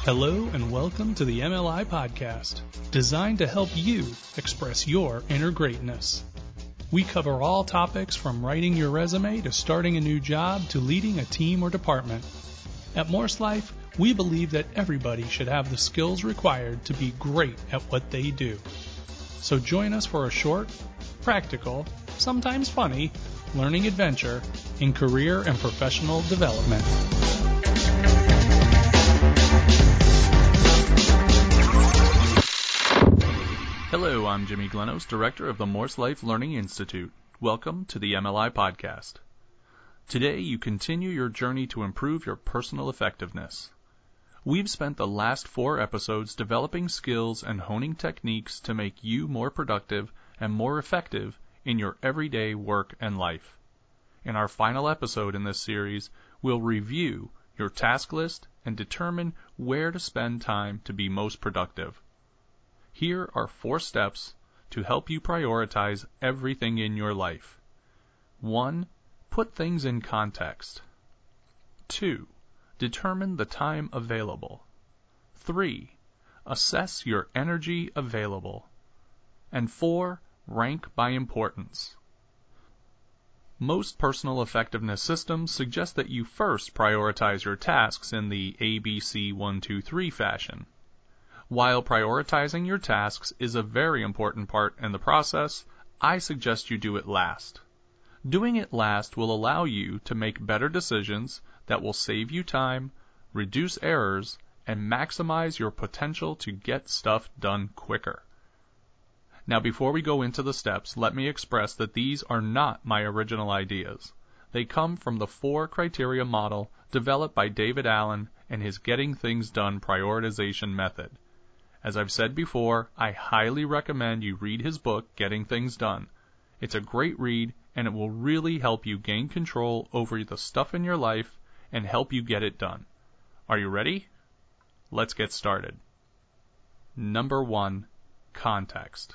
Hello and welcome to the MLI Podcast, designed to help you express your inner greatness. We cover all topics from writing your resume to starting a new job to leading a team or department. At Morse Life, we believe that everybody should have the skills required to be great at what they do. So join us for a short, practical, sometimes funny, learning adventure in career and professional development. Hello, I'm Jimmy Glenos, Director of the Morse Life Learning Institute. Welcome to the MLI Podcast. Today, you continue your journey to improve your personal effectiveness. We've spent the last four episodes developing skills and honing techniques to make you more productive and more effective in your everyday work and life. In our final episode in this series, we'll review your task list and determine where to spend time to be most productive. Here are four steps to help you prioritize everything in your life. 1. Put things in context. 2. Determine the time available. 3. Assess your energy available. And 4. Rank by importance. Most personal effectiveness systems suggest that you first prioritize your tasks in the ABC 123 fashion. While prioritizing your tasks is a very important part in the process, I suggest you do it last. Doing it last will allow you to make better decisions that will save you time, reduce errors, and maximize your potential to get stuff done quicker. Now, before we go into the steps, let me express that these are not my original ideas. They come from the four criteria model developed by David Allen and his Getting Things Done prioritization method. As I've said before, I highly recommend you read his book, Getting Things Done. It's a great read, and it will really help you gain control over the stuff in your life and help you get it done. Are you ready? Let's get started. Number one, context.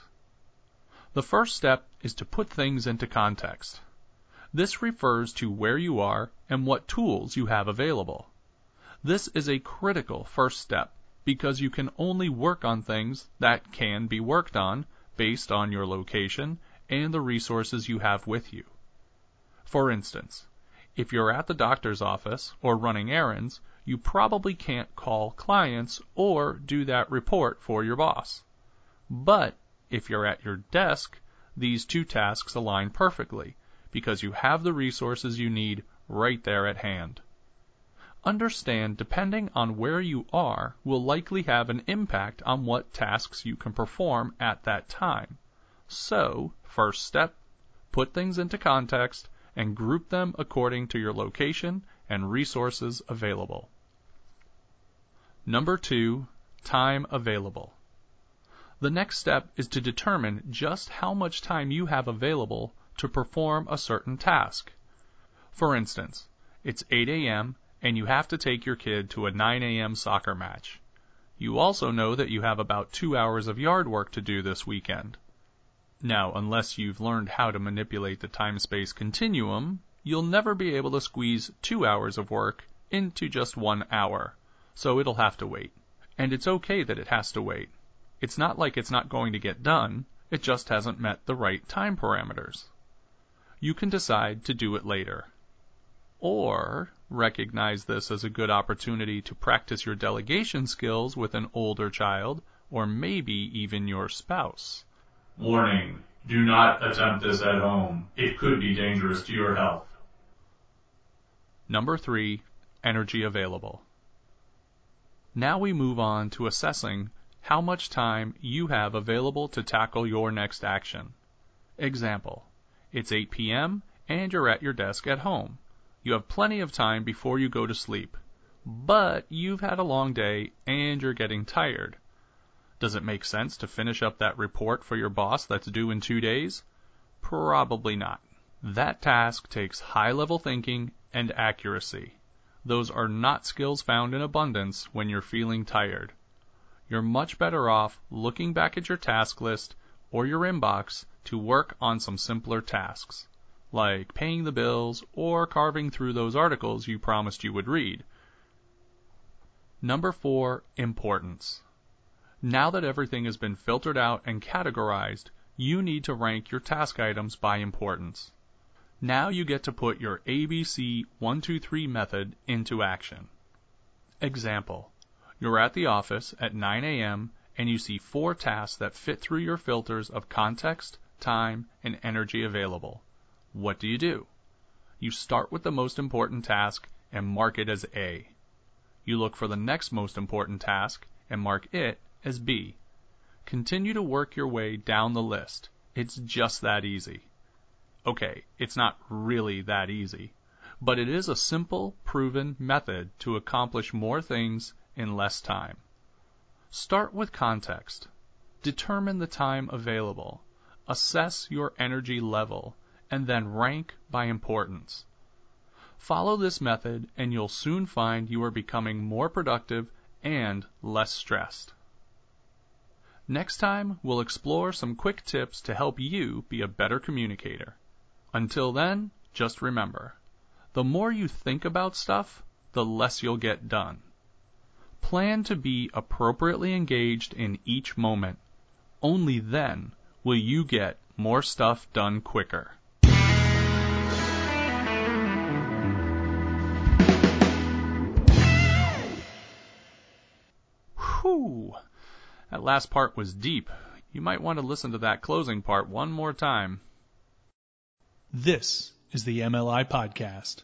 The first step is to put things into context. This refers to where you are and what tools you have available. This is a critical first step because you can only work on things that can be worked on based on your location and the resources you have with you. For instance, if you're at the doctor's office or running errands, you probably can't call clients or do that report for your boss. But if you're at your desk, these two tasks align perfectly because you have the resources you need right there at hand. Understand depending on where you are will likely have an impact on what tasks you can perform at that time. So, first step, put things into context and group them according to your location and resources available. Number two, time available. The next step is to determine just how much time you have available to perform a certain task. For instance, it's 8 a.m and you have to take your kid to a 9 a.m. soccer match. You also know that you have about two hours of yard work to do this weekend. Now, unless you've learned how to manipulate the time-space continuum, you'll never be able to squeeze two hours of work into just one hour, so it'll have to wait. And it's okay that it has to wait. It's not like it's not going to get done, it just hasn't met the right time parameters. You can decide to do it later. Or recognize this as a good opportunity to practice your delegation skills with an older child, or maybe even your spouse. Warning, do not attempt this at home. It could be dangerous to your health. Number three, energy available. Now we move on to assessing how much time you have available to tackle your next action. Example, it's 8 p.m. and you're at your desk at home. You have plenty of time before you go to sleep. But you've had a long day and you're getting tired. Does it make sense to finish up that report for your boss that's due in two days? Probably not. That task takes high level thinking and accuracy. Those are not skills found in abundance when you're feeling tired. You're much better off looking back at your task list or your inbox to work on some simpler tasks like paying the bills or carving through those articles you promised you would read. Number four, importance. Now that everything has been filtered out and categorized, you need to rank your task items by importance. Now you get to put your ABC 123 method into action. Example. You're at the office at 9 a.m. and you see four tasks that fit through your filters of context, time, and energy available. What do you do? You start with the most important task and mark it as A. You look for the next most important task and mark it as B. Continue to work your way down the list. It's just that easy. Okay, it's not really that easy, but it is a simple, proven method to accomplish more things in less time. Start with context. Determine the time available. Assess your energy level, and then rank by importance. Follow this method, and you'll soon find you are becoming more productive and less stressed. Next time, we'll explore some quick tips to help you be a better communicator. Until then, just remember the more you think about stuff, the less you'll get done. Plan to be appropriately engaged in each moment. Only then will you get more stuff done quicker. Whew. That last part was deep. You might want to listen to that closing part one more time. This is the MLI Podcast.